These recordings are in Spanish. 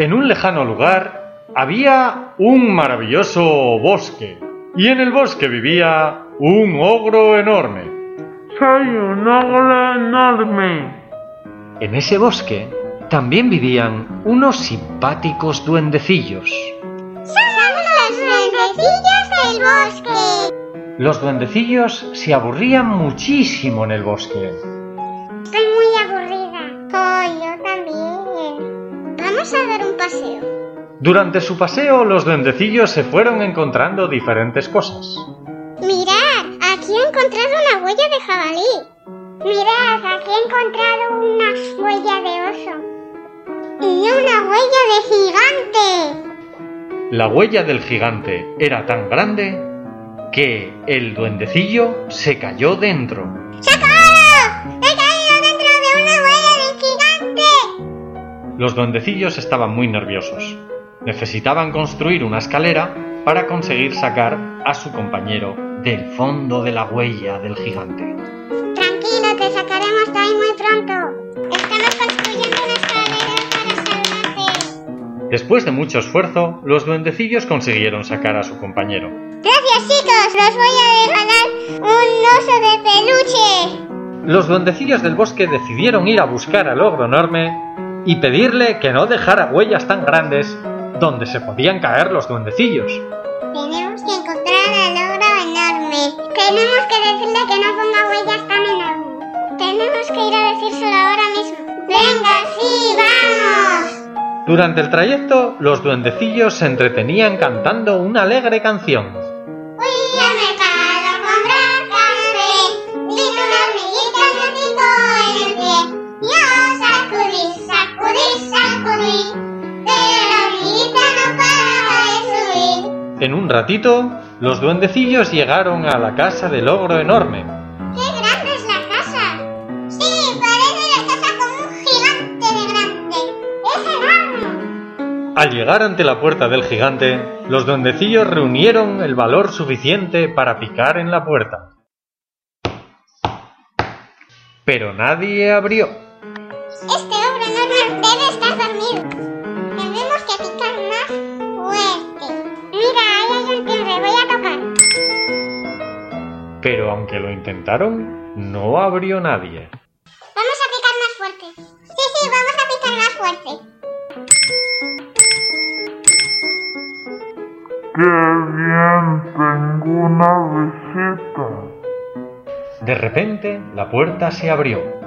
En un lejano lugar había un maravilloso bosque, y en el bosque vivía un ogro enorme. Soy un ogro enorme. En ese bosque también vivían unos simpáticos duendecillos. Somos los duendecillos del bosque. Los duendecillos se aburrían muchísimo en el bosque. Vamos a dar un paseo. Durante su paseo, los duendecillos se fueron encontrando diferentes cosas. Mirad, aquí he encontrado una huella de jabalí. Mirad, aquí he encontrado una huella de oso. Y una huella de gigante. La huella del gigante era tan grande que el duendecillo se cayó dentro. ¡Socorro! Los duendecillos estaban muy nerviosos. Necesitaban construir una escalera para conseguir sacar a su compañero del fondo de la huella del gigante. Tranquilo, te sacaremos de ahí muy pronto. Estamos construyendo una escalera para salvarte. Después de mucho esfuerzo, los duendecillos consiguieron sacar a su compañero. Gracias, chicos. Los voy a regalar un oso de peluche. Los duendecillos del bosque decidieron ir a buscar al ogro enorme y pedirle que no dejara huellas tan grandes donde se podían caer los duendecillos. Tenemos que encontrar al ogro enorme. Tenemos que decirle que no ponga huellas tan enormes. Tenemos que ir a decírselo ahora mismo. Venga, sí, vamos. Durante el trayecto, los duendecillos se entretenían cantando una alegre canción. En un ratito, los duendecillos llegaron a la casa del ogro enorme. ¡Qué grande es la casa! Sí, parece la casa como un gigante de grande. ¡Es enorme! Al llegar ante la puerta del gigante, los duendecillos reunieron el valor suficiente para picar en la puerta. Pero nadie abrió. Este ogro enorme debe estar dormido. Pero aunque lo intentaron, no abrió nadie. Vamos a picar más fuerte. Sí, sí, vamos a picar más fuerte. ¡Qué bien! Tengo una visita. De repente, la puerta se abrió.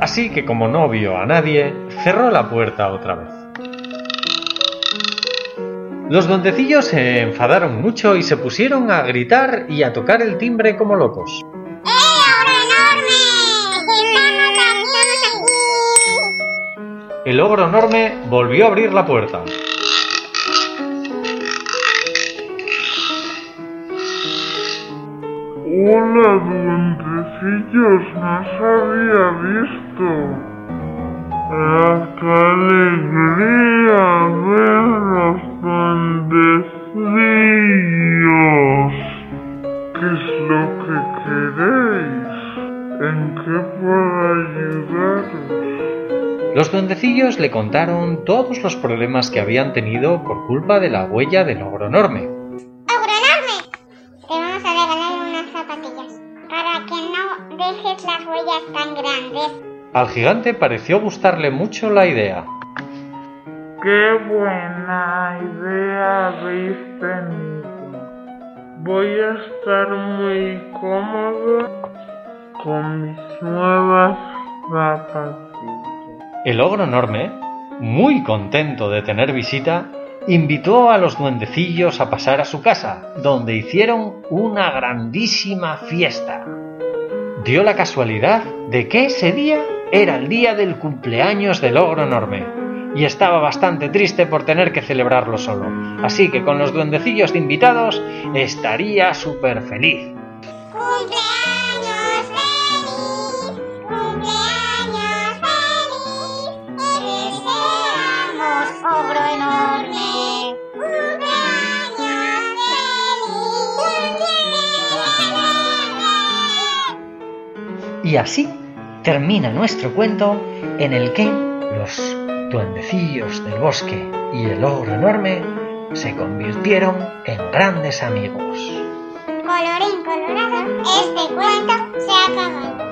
Así que como no vio a nadie, cerró la puerta otra vez. Los duendecillos se enfadaron mucho y se pusieron a gritar y a tocar el timbre como locos. El ogro enorme volvió a abrir la puerta. Hola, duendecillos, no había visto. ¡Qué alegría verlos, duendecillos! ¿Qué es lo que queréis? ¿En qué puedo ayudaros? Los duendecillos le contaron todos los problemas que habían tenido por culpa de la huella del ogro enorme. No dejes las huellas tan grandes. Al gigante pareció gustarle mucho la idea. ¡Qué buena idea habéis tenido! Voy a estar muy cómodo con mis nuevas zapatillas. El ogro enorme, muy contento de tener visita, invitó a los duendecillos a pasar a su casa, donde hicieron una grandísima fiesta. Dio la casualidad de que ese día era el día del cumpleaños del ogro enorme, y estaba bastante triste por tener que celebrarlo solo, así que con los duendecillos de invitados estaría súper feliz. ¡Cumpleaños Y así termina nuestro cuento en el que los duendecillos del bosque y el ogro enorme se convirtieron en grandes amigos. Colorín colorado, este cuento se acabó.